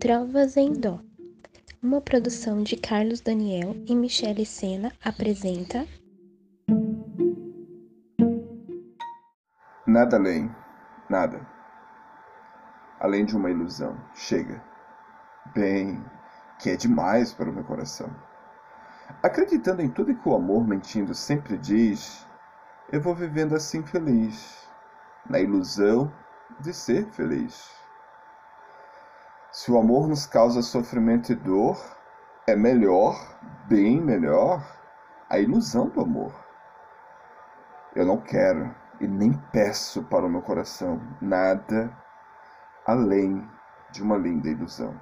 Trovas em Dó. Uma produção de Carlos Daniel e Michele Sena apresenta Nada além, nada. Além de uma ilusão. Chega. Bem, que é demais para o meu coração. Acreditando em tudo que o amor mentindo sempre diz, eu vou vivendo assim feliz, na ilusão de ser feliz. Se o amor nos causa sofrimento e dor, é melhor, bem melhor, a ilusão do amor. Eu não quero e nem peço para o meu coração nada além de uma linda ilusão.